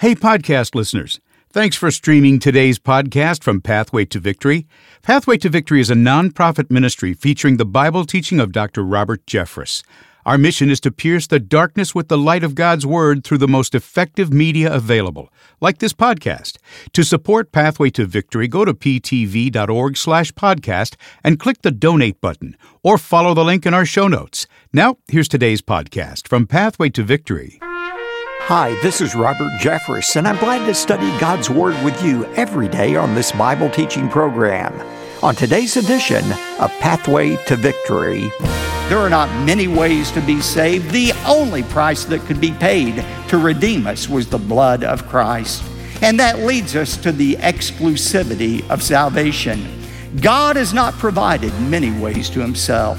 Hey, podcast listeners. Thanks for streaming today's podcast from Pathway to Victory. Pathway to Victory is a nonprofit ministry featuring the Bible teaching of Dr. Robert Jeffress. Our mission is to pierce the darkness with the light of God's Word through the most effective media available, like this podcast. To support Pathway to Victory, go to ptv.org slash podcast and click the donate button, or follow the link in our show notes. Now, here's today's podcast from Pathway to Victory. Hi, this is Robert Jeffress, and I'm glad to study God's Word with you every day on this Bible teaching program. On today's edition of Pathway to Victory, there are not many ways to be saved. The only price that could be paid to redeem us was the blood of Christ. And that leads us to the exclusivity of salvation. God has not provided many ways to Himself.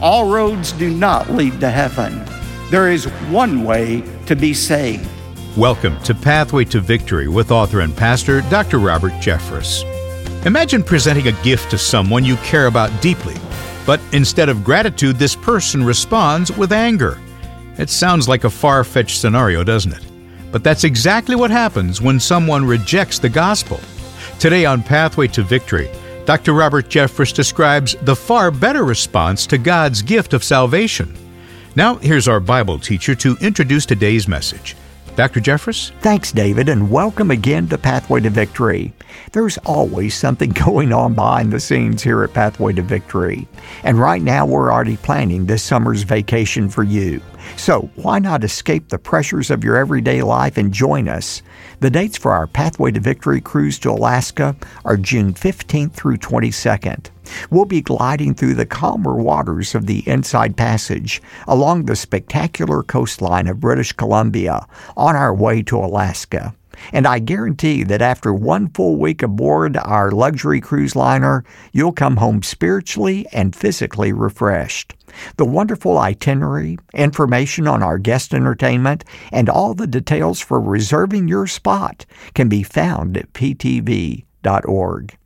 All roads do not lead to heaven. There is one way to be saved. Welcome to Pathway to Victory with author and pastor Dr. Robert Jeffress. Imagine presenting a gift to someone you care about deeply, but instead of gratitude, this person responds with anger. It sounds like a far fetched scenario, doesn't it? But that's exactly what happens when someone rejects the gospel. Today on Pathway to Victory, Dr. Robert Jeffress describes the far better response to God's gift of salvation. Now, here's our Bible teacher to introduce today's message. Dr. Jeffress? Thanks, David, and welcome again to Pathway to Victory. There's always something going on behind the scenes here at Pathway to Victory. And right now, we're already planning this summer's vacation for you. So, why not escape the pressures of your everyday life and join us? The dates for our Pathway to Victory cruise to Alaska are June 15th through 22nd. We'll be gliding through the calmer waters of the Inside Passage along the spectacular coastline of British Columbia on our way to Alaska. And I guarantee that after one full week aboard our luxury cruise liner, you'll come home spiritually and physically refreshed. The wonderful itinerary, information on our guest entertainment, and all the details for reserving your spot can be found at ptv.org.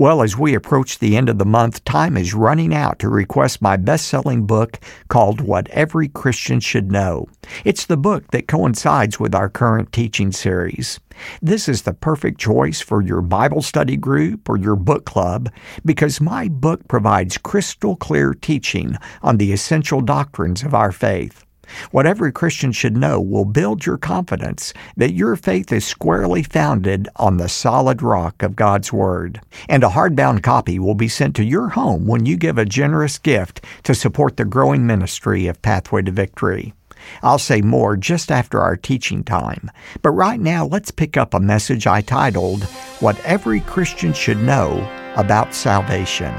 Well, as we approach the end of the month, time is running out to request my best selling book called What Every Christian Should Know. It's the book that coincides with our current teaching series. This is the perfect choice for your Bible study group or your book club because my book provides crystal clear teaching on the essential doctrines of our faith. What every Christian should know will build your confidence that your faith is squarely founded on the solid rock of God's Word. And a hardbound copy will be sent to your home when you give a generous gift to support the growing ministry of Pathway to Victory. I'll say more just after our teaching time. But right now, let's pick up a message I titled, What Every Christian Should Know About Salvation.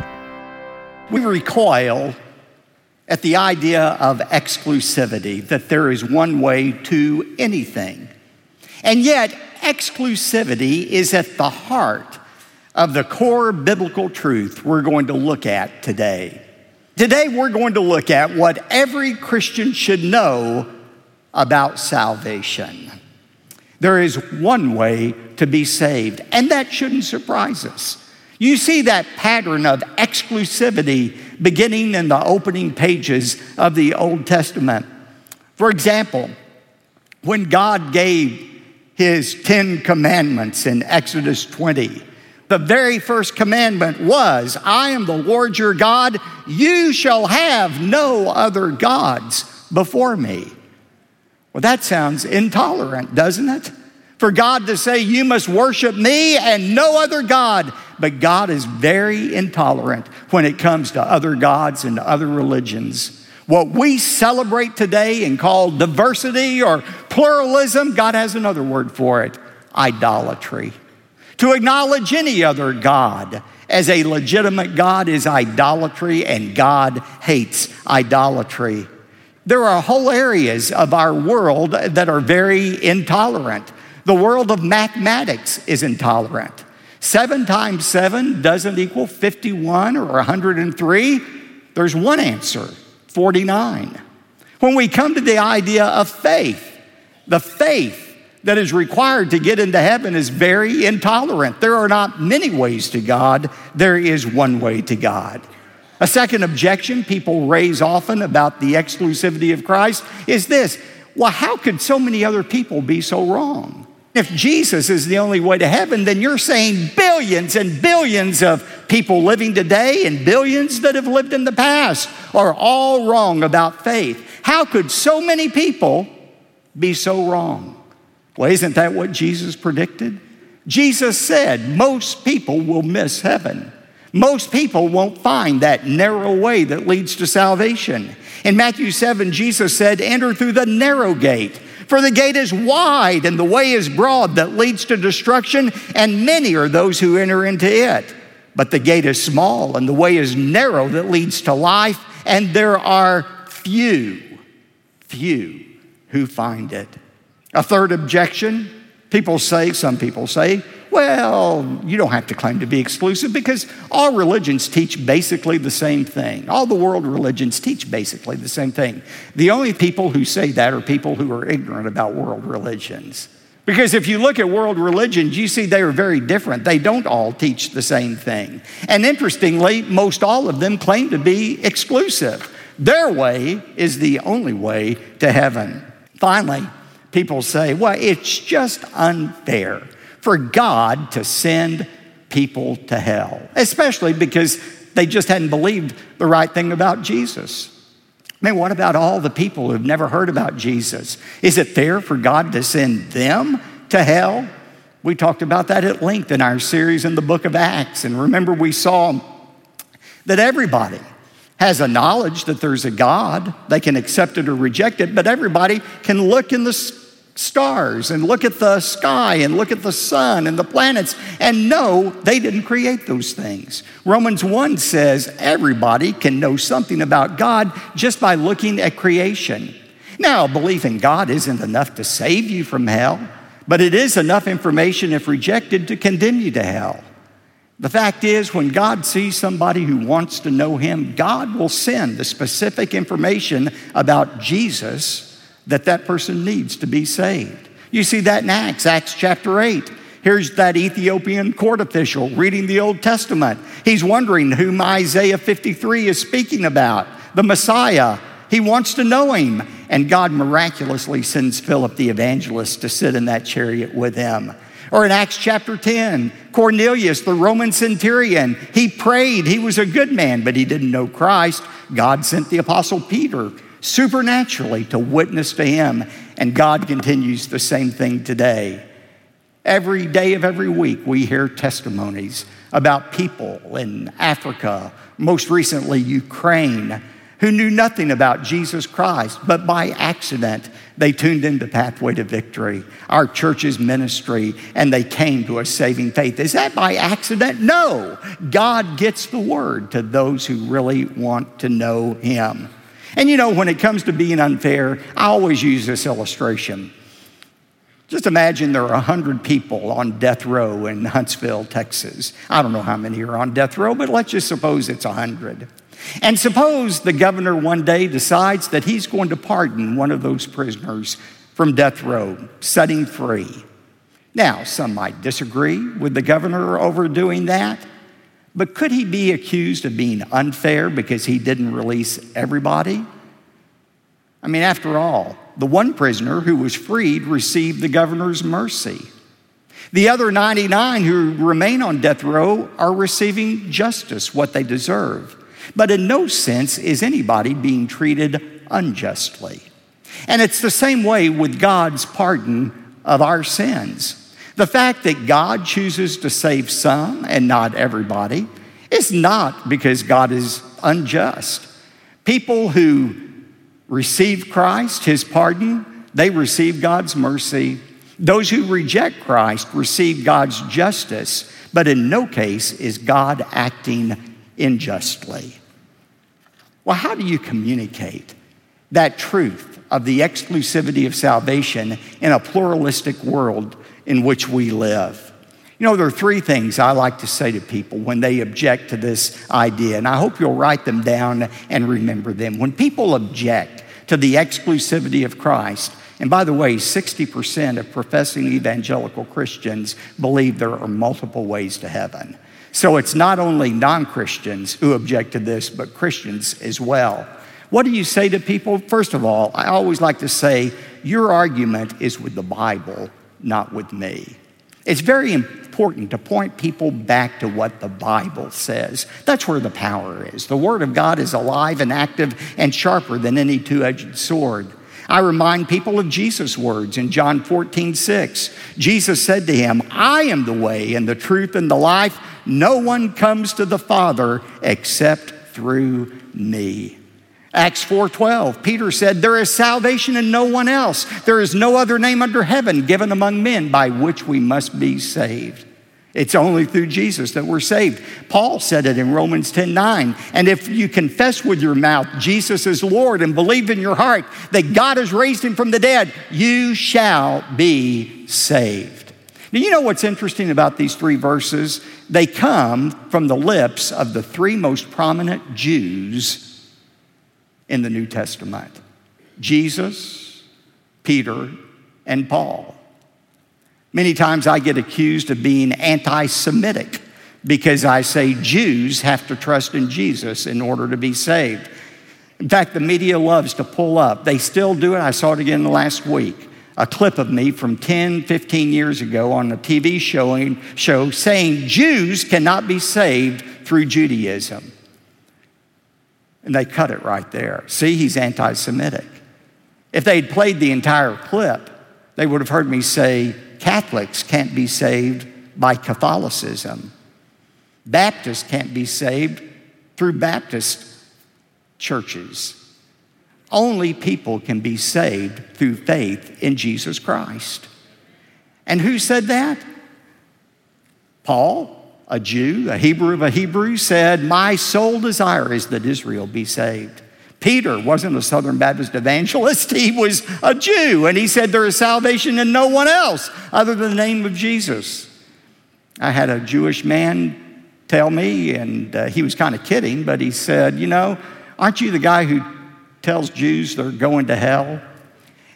We recoil at the idea of exclusivity, that there is one way to anything. And yet, exclusivity is at the heart of the core biblical truth we're going to look at today. Today, we're going to look at what every Christian should know about salvation. There is one way to be saved, and that shouldn't surprise us. You see that pattern of exclusivity beginning in the opening pages of the Old Testament. For example, when God gave his Ten Commandments in Exodus 20, the very first commandment was, I am the Lord your God, you shall have no other gods before me. Well, that sounds intolerant, doesn't it? For God to say, You must worship me and no other God. But God is very intolerant when it comes to other gods and other religions. What we celebrate today and call diversity or pluralism, God has another word for it idolatry. To acknowledge any other God as a legitimate God is idolatry, and God hates idolatry. There are whole areas of our world that are very intolerant. The world of mathematics is intolerant. Seven times seven doesn't equal 51 or 103. There's one answer 49. When we come to the idea of faith, the faith that is required to get into heaven is very intolerant. There are not many ways to God, there is one way to God. A second objection people raise often about the exclusivity of Christ is this well, how could so many other people be so wrong? If Jesus is the only way to heaven, then you're saying billions and billions of people living today and billions that have lived in the past are all wrong about faith. How could so many people be so wrong? Well, isn't that what Jesus predicted? Jesus said most people will miss heaven. Most people won't find that narrow way that leads to salvation. In Matthew 7, Jesus said, Enter through the narrow gate. For the gate is wide and the way is broad that leads to destruction, and many are those who enter into it. But the gate is small and the way is narrow that leads to life, and there are few, few who find it. A third objection people say, some people say, well, you don't have to claim to be exclusive because all religions teach basically the same thing. All the world religions teach basically the same thing. The only people who say that are people who are ignorant about world religions. Because if you look at world religions, you see they are very different. They don't all teach the same thing. And interestingly, most all of them claim to be exclusive. Their way is the only way to heaven. Finally, people say, well, it's just unfair for God to send people to hell, especially because they just hadn't believed the right thing about Jesus. I mean, what about all the people who've never heard about Jesus? Is it fair for God to send them to hell? We talked about that at length in our series in the book of Acts. And remember, we saw that everybody has a knowledge that there's a God. They can accept it or reject it, but everybody can look in the stars and look at the sky and look at the sun and the planets and know they didn't create those things. Romans 1 says everybody can know something about God just by looking at creation. Now, belief in God isn't enough to save you from hell, but it is enough information, if rejected, to condemn you to hell. The fact is, when God sees somebody who wants to know Him, God will send the specific information about Jesus that that person needs to be saved. You see that in Acts, Acts chapter 8. Here's that Ethiopian court official reading the Old Testament. He's wondering whom Isaiah 53 is speaking about, the Messiah. He wants to know him. And God miraculously sends Philip the evangelist to sit in that chariot with him. Or in Acts chapter 10, Cornelius, the Roman centurion, he prayed. He was a good man, but he didn't know Christ. God sent the apostle Peter supernaturally to witness to him. And God continues the same thing today. Every day of every week, we hear testimonies about people in Africa, most recently Ukraine, who knew nothing about Jesus Christ, but by accident, they tuned into Pathway to Victory, our church's ministry, and they came to a saving faith. Is that by accident? No. God gets the word to those who really want to know Him. And you know, when it comes to being unfair, I always use this illustration. Just imagine there are 100 people on death row in Huntsville, Texas. I don't know how many are on death row, but let's just suppose it's 100. And suppose the governor one day decides that he's going to pardon one of those prisoners from death row, setting free. Now, some might disagree with the governor over doing that, but could he be accused of being unfair because he didn't release everybody? I mean, after all, the one prisoner who was freed received the governor's mercy. The other 99 who remain on death row are receiving justice, what they deserve. But in no sense is anybody being treated unjustly. And it's the same way with God's pardon of our sins. The fact that God chooses to save some and not everybody is not because God is unjust. People who receive Christ, his pardon, they receive God's mercy. Those who reject Christ receive God's justice, but in no case is God acting unjustly. Well, how do you communicate that truth of the exclusivity of salvation in a pluralistic world in which we live. You know, there are three things I like to say to people when they object to this idea, and I hope you'll write them down and remember them. When people object to the exclusivity of Christ, and by the way, 60% of professing evangelical Christians believe there are multiple ways to heaven. So it's not only non Christians who object to this, but Christians as well. What do you say to people? First of all, I always like to say, your argument is with the Bible, not with me. It's very important to point people back to what the Bible says. That's where the power is. The Word of God is alive and active and sharper than any two edged sword. I remind people of Jesus' words in John 14, 6. Jesus said to him, I am the way and the truth and the life. No one comes to the Father except through me. Acts 4:12 Peter said there is salvation in no one else. There is no other name under heaven given among men by which we must be saved. It's only through Jesus that we're saved. Paul said it in Romans 10:9 and if you confess with your mouth Jesus is Lord and believe in your heart that God has raised him from the dead you shall be saved. Now you know what's interesting about these three verses? They come from the lips of the three most prominent Jews in the New Testament Jesus, Peter, and Paul. Many times I get accused of being anti Semitic because I say Jews have to trust in Jesus in order to be saved. In fact, the media loves to pull up. They still do it. I saw it again last week. A clip of me from 10, 15 years ago on a TV showing, show saying Jews cannot be saved through Judaism. And they cut it right there. See, he's anti Semitic. If they'd played the entire clip, they would have heard me say Catholics can't be saved by Catholicism. Baptists can't be saved through Baptist churches. Only people can be saved through faith in Jesus Christ. And who said that? Paul, a Jew, a Hebrew of a Hebrew, said, My sole desire is that Israel be saved. Peter wasn't a Southern Baptist evangelist, he was a Jew, and he said, There is salvation in no one else other than the name of Jesus. I had a Jewish man tell me, and uh, he was kind of kidding, but he said, You know, aren't you the guy who tells Jews they're going to hell?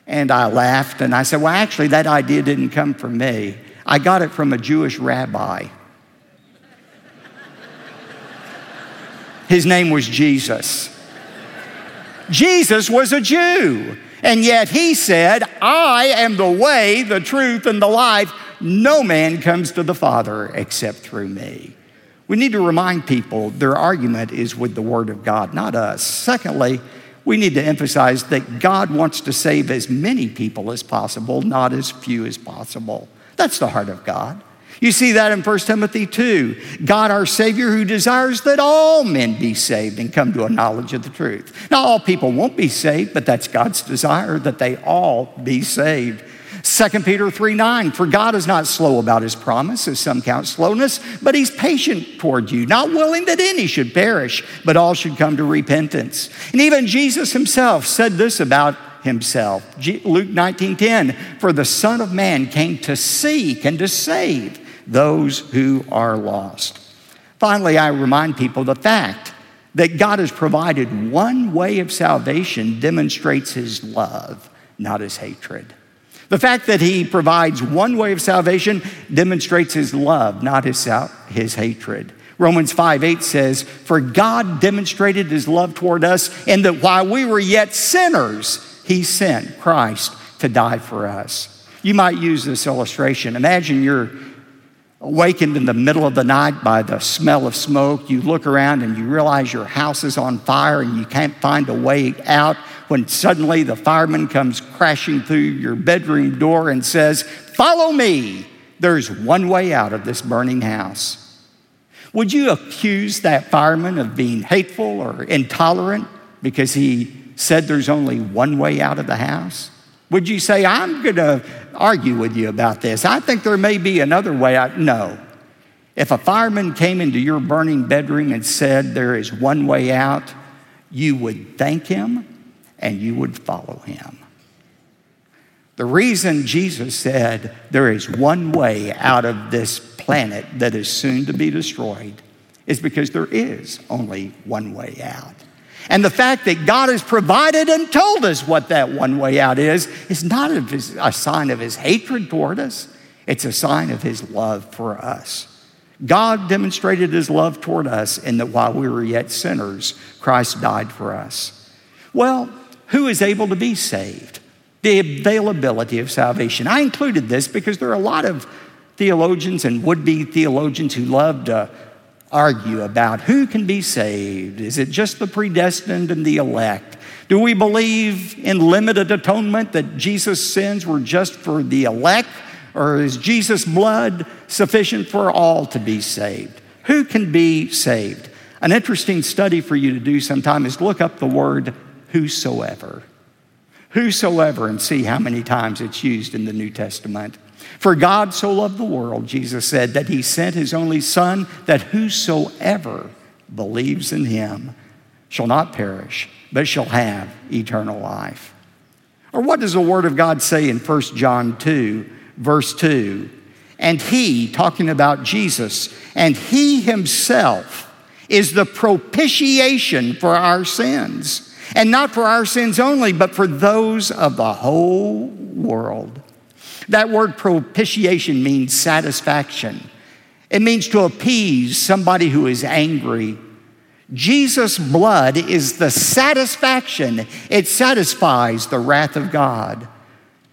And I laughed and I said, Well, actually, that idea didn't come from me. I got it from a Jewish rabbi. His name was Jesus. Jesus was a Jew, and yet he said, I am the way, the truth, and the life. No man comes to the Father except through me. We need to remind people their argument is with the Word of God, not us. Secondly, we need to emphasize that God wants to save as many people as possible, not as few as possible. That's the heart of God. You see that in 1 Timothy 2. God, our Savior, who desires that all men be saved and come to a knowledge of the truth. Now, all people won't be saved, but that's God's desire that they all be saved. 2 Peter 3 9, for God is not slow about his promise, as some count slowness, but he's patient toward you, not willing that any should perish, but all should come to repentance. And even Jesus himself said this about himself. Luke 19 10, for the Son of Man came to seek and to save those who are lost. Finally, I remind people the fact that God has provided one way of salvation demonstrates his love, not his hatred. The fact that he provides one way of salvation demonstrates his love, not his, his hatred. Romans 5 8 says, For God demonstrated his love toward us in that while we were yet sinners, he sent Christ to die for us. You might use this illustration. Imagine you're awakened in the middle of the night by the smell of smoke. You look around and you realize your house is on fire and you can't find a way out. When suddenly the fireman comes crashing through your bedroom door and says, Follow me. There's one way out of this burning house. Would you accuse that fireman of being hateful or intolerant because he said there's only one way out of the house? Would you say, I'm going to argue with you about this? I think there may be another way out. No. If a fireman came into your burning bedroom and said there is one way out, you would thank him and you would follow him. The reason Jesus said there is one way out of this planet that is soon to be destroyed is because there is only one way out. And the fact that God has provided and told us what that one way out is, is not a sign of his hatred toward us, it's a sign of his love for us. God demonstrated his love toward us in that while we were yet sinners, Christ died for us. Well, who is able to be saved? the availability of salvation. I included this because there are a lot of theologians and would be theologians who love to argue about who can be saved. Is it just the predestined and the elect? Do we believe in limited atonement that Jesus' sins were just for the elect? Or is Jesus' blood sufficient for all to be saved? Who can be saved? An interesting study for you to do sometime is look up the word whosoever. Whosoever, and see how many times it's used in the New Testament. For God so loved the world, Jesus said, that he sent his only Son, that whosoever believes in him shall not perish, but shall have eternal life. Or what does the Word of God say in 1 John 2, verse 2? And he, talking about Jesus, and he himself is the propitiation for our sins. And not for our sins only, but for those of the whole world. That word propitiation means satisfaction. It means to appease somebody who is angry Jesus' blood is the satisfaction, it satisfies the wrath of God.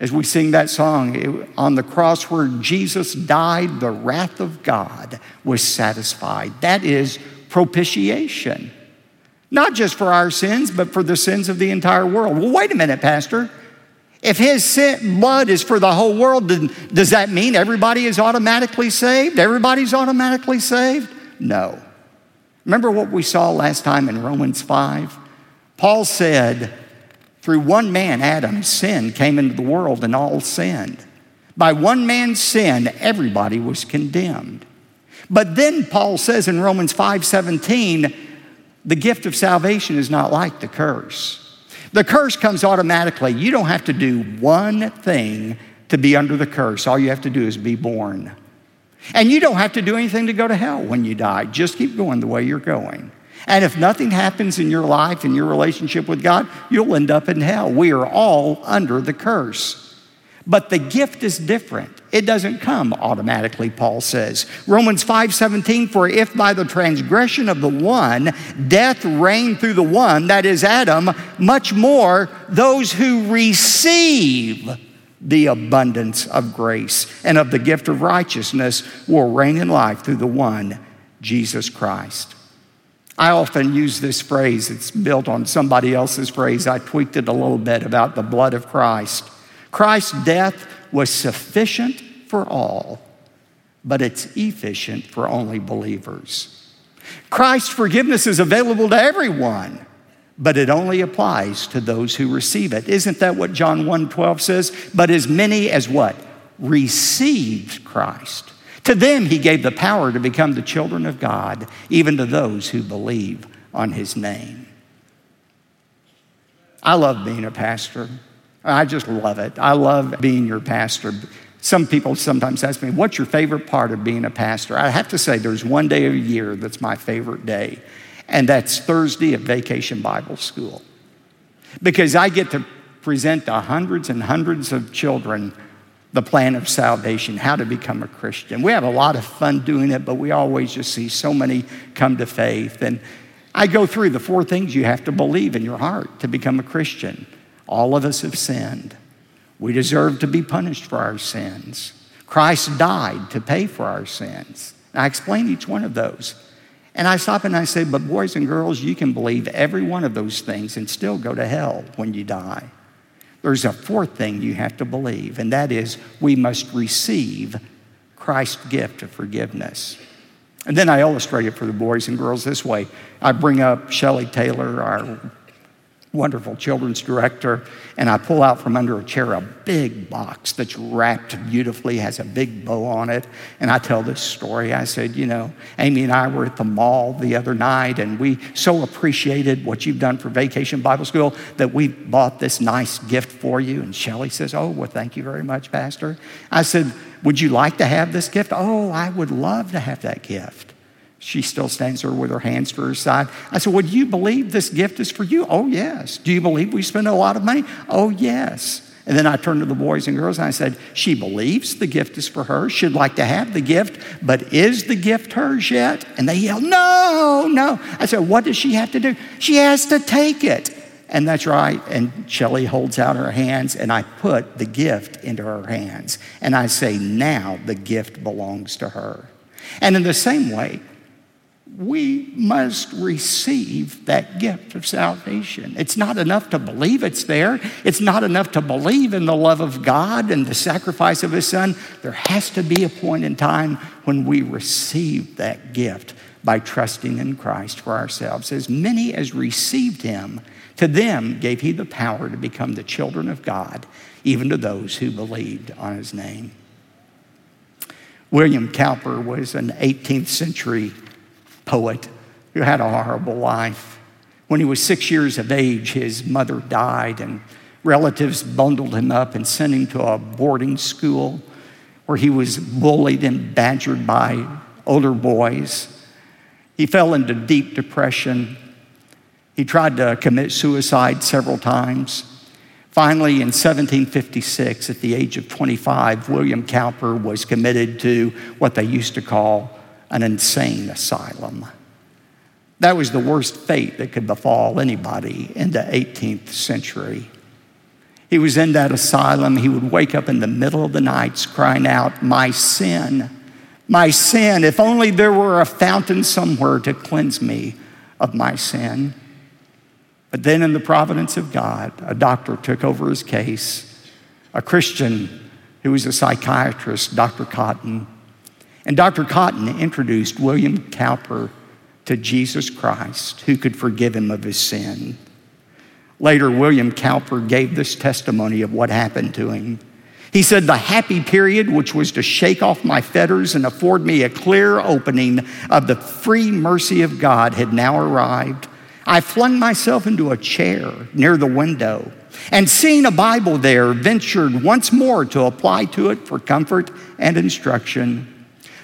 As we sing that song, on the cross where Jesus died, the wrath of God was satisfied. That is propitiation. Not just for our sins, but for the sins of the entire world. Well, wait a minute, Pastor. If his sin, blood is for the whole world, then does that mean everybody is automatically saved? Everybody's automatically saved? No. Remember what we saw last time in Romans 5? Paul said, through one man, Adam, sin came into the world and all sinned. By one man's sin, everybody was condemned. But then Paul says in Romans 5:17, the gift of salvation is not like the curse. The curse comes automatically. You don't have to do one thing to be under the curse. All you have to do is be born. And you don't have to do anything to go to hell when you die. Just keep going the way you're going. And if nothing happens in your life and your relationship with God, you'll end up in hell. We are all under the curse. But the gift is different. It doesn't come automatically, Paul says. Romans 5:17 for if by the transgression of the one death reigned through the one that is Adam, much more those who receive the abundance of grace and of the gift of righteousness will reign in life through the one, Jesus Christ. I often use this phrase, it's built on somebody else's phrase. I tweaked it a little bit about the blood of Christ. Christ's death was sufficient for all, but it's efficient for only believers. Christ's forgiveness is available to everyone but it only applies to those who receive it. Isn't that what John 1:12 says? But as many as what? Received Christ. To them he gave the power to become the children of God, even to those who believe on his name. I love being a pastor. I just love it. I love being your pastor. Some people sometimes ask me, What's your favorite part of being a pastor? I have to say, there's one day a year that's my favorite day and that's Thursday at Vacation Bible School. Because I get to present to hundreds and hundreds of children the plan of salvation, how to become a Christian. We have a lot of fun doing it, but we always just see so many come to faith. And I go through the four things you have to believe in your heart to become a Christian. All of us have sinned. We deserve to be punished for our sins. Christ died to pay for our sins. I explain each one of those. And I stop and I say, but boys and girls, you can believe every one of those things and still go to hell when you die. There's a fourth thing you have to believe, and that is we must receive Christ's gift of forgiveness. And then I illustrate it for the boys and girls this way. I bring up Shelley Taylor, our wonderful children's director, and I pull out from under a chair a big box that's wrapped beautifully, has a big bow on it. And I tell this story. I said, You know, Amy and I were at the mall the other night, and we so appreciated what you've done for Vacation Bible School that we bought this nice gift for you. And Shelley says, Oh, well, thank you very much, Pastor. I said, Would you like to have this gift? Oh, I would love to have that gift. She still stands there with her hands to her side. I said, Well, do you believe this gift is for you? Oh, yes. Do you believe we spend a lot of money? Oh, yes. And then I turned to the boys and girls and I said, She believes the gift is for her. She'd like to have the gift, but is the gift hers yet? And they yelled, No, no. I said, What does she have to do? She has to take it. And that's right. And Shelley holds out her hands, and I put the gift into her hands. And I say, now the gift belongs to her. And in the same way, we must receive that gift of salvation. It's not enough to believe it's there. It's not enough to believe in the love of God and the sacrifice of His Son. There has to be a point in time when we receive that gift by trusting in Christ for ourselves. As many as received Him, to them gave He the power to become the children of God, even to those who believed on His name. William Cowper was an 18th century poet who had a horrible life. When he was six years of age, his mother died, and relatives bundled him up and sent him to a boarding school where he was bullied and badgered by older boys. He fell into deep depression. He tried to commit suicide several times. Finally, in 1756, at the age of 25, William Cowper was committed to what they used to call an insane asylum. That was the worst fate that could befall anybody in the 18th century. He was in that asylum. He would wake up in the middle of the nights crying out, My sin, my sin. If only there were a fountain somewhere to cleanse me of my sin. But then, in the providence of God, a doctor took over his case, a Christian who was a psychiatrist, Dr. Cotton. And Dr. Cotton introduced William Cowper to Jesus Christ, who could forgive him of his sin. Later, William Cowper gave this testimony of what happened to him. He said, The happy period, which was to shake off my fetters and afford me a clear opening of the free mercy of God, had now arrived. I flung myself into a chair near the window and, seeing a Bible there, ventured once more to apply to it for comfort and instruction.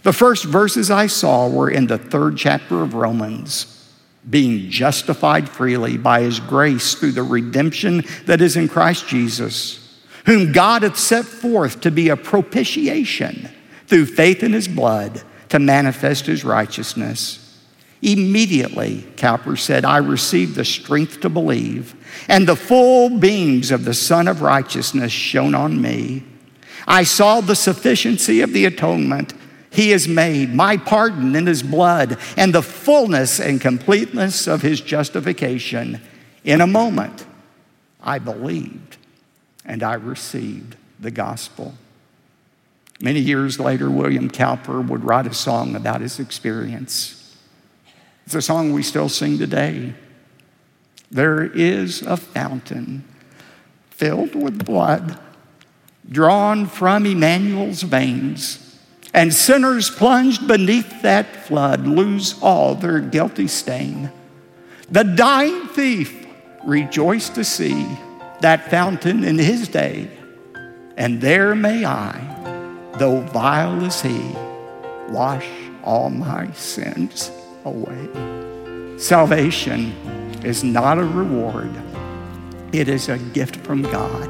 The first verses I saw were in the third chapter of Romans being justified freely by his grace through the redemption that is in Christ Jesus, whom God hath set forth to be a propitiation through faith in his blood to manifest his righteousness. Immediately, Cowper said, I received the strength to believe, and the full beams of the Sun of Righteousness shone on me. I saw the sufficiency of the atonement he has made, my pardon in his blood, and the fullness and completeness of his justification. In a moment, I believed and I received the gospel. Many years later, William Cowper would write a song about his experience. It's a song we still sing today. There is a fountain filled with blood drawn from Emmanuel's veins and sinners plunged beneath that flood lose all their guilty stain. The dying thief rejoiced to see that fountain in his day, and there may I, though vile as he, wash all my sins away. Salvation is not a reward, it is a gift from God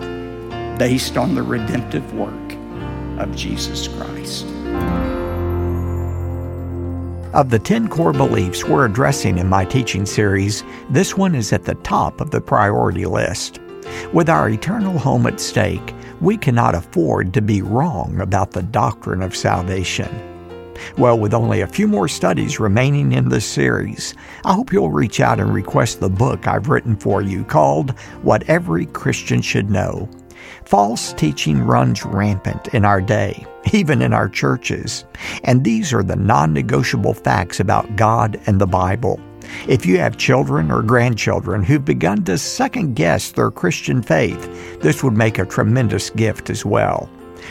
based on the redemptive work of Jesus Christ. Of the 10 core beliefs we're addressing in my teaching series, this one is at the top of the priority list. With our eternal home at stake, we cannot afford to be wrong about the doctrine of salvation. Well, with only a few more studies remaining in this series, I hope you'll reach out and request the book I've written for you called What Every Christian Should Know False teaching runs rampant in our day, even in our churches. And these are the non negotiable facts about God and the Bible. If you have children or grandchildren who've begun to second guess their Christian faith, this would make a tremendous gift as well.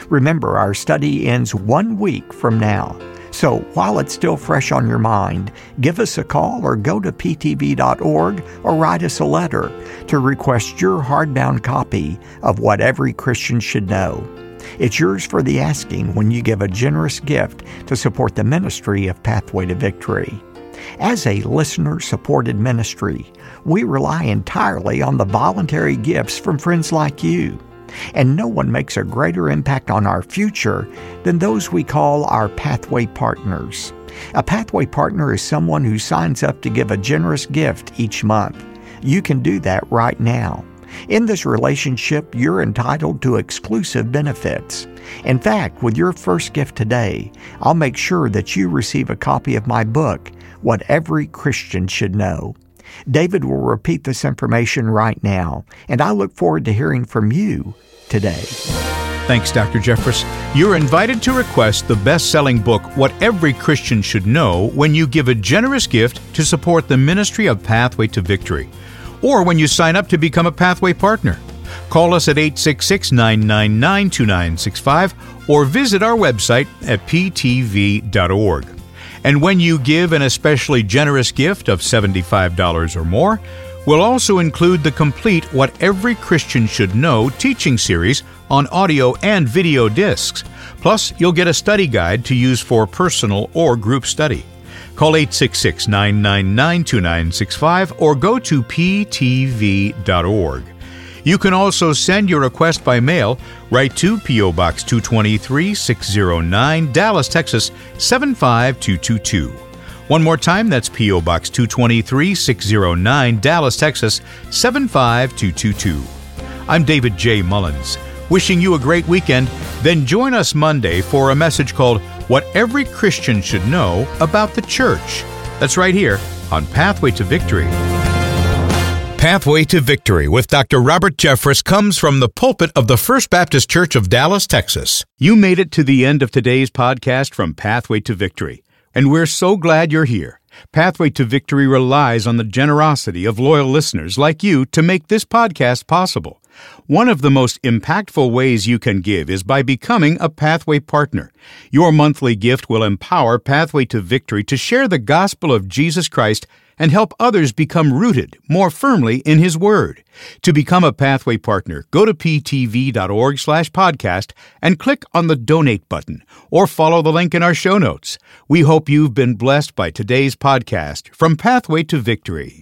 Remember, our study ends one week from now. So while it's still fresh on your mind, give us a call or go to ptv.org or write us a letter to request your hardbound copy of What Every Christian Should Know. It's yours for the asking when you give a generous gift to support the ministry of Pathway to Victory. As a listener supported ministry, we rely entirely on the voluntary gifts from friends like you. And no one makes a greater impact on our future than those we call our pathway partners. A pathway partner is someone who signs up to give a generous gift each month. You can do that right now. In this relationship, you're entitled to exclusive benefits. In fact, with your first gift today, I'll make sure that you receive a copy of my book, What Every Christian Should Know. David will repeat this information right now, and I look forward to hearing from you today. Thanks, Dr. Jeffress. You're invited to request the best selling book, What Every Christian Should Know, when you give a generous gift to support the ministry of Pathway to Victory, or when you sign up to become a Pathway partner. Call us at 866 999 2965 or visit our website at ptv.org. And when you give an especially generous gift of $75 or more, we'll also include the complete What Every Christian Should Know teaching series on audio and video discs. Plus, you'll get a study guide to use for personal or group study. Call 866 999 2965 or go to ptv.org. You can also send your request by mail right to P.O. Box 223 609, Dallas, Texas 75222. One more time, that's P.O. Box 223 609, Dallas, Texas 75222. I'm David J. Mullins. Wishing you a great weekend, then join us Monday for a message called What Every Christian Should Know About the Church. That's right here on Pathway to Victory. Pathway to Victory with Dr. Robert Jeffress comes from the pulpit of the First Baptist Church of Dallas, Texas. You made it to the end of today's podcast from Pathway to Victory, and we're so glad you're here. Pathway to Victory relies on the generosity of loyal listeners like you to make this podcast possible. One of the most impactful ways you can give is by becoming a Pathway partner. Your monthly gift will empower Pathway to Victory to share the gospel of Jesus Christ and help others become rooted more firmly in His Word. To become a Pathway partner, go to ptv.org slash podcast and click on the donate button or follow the link in our show notes. We hope you've been blessed by today's podcast from Pathway to Victory.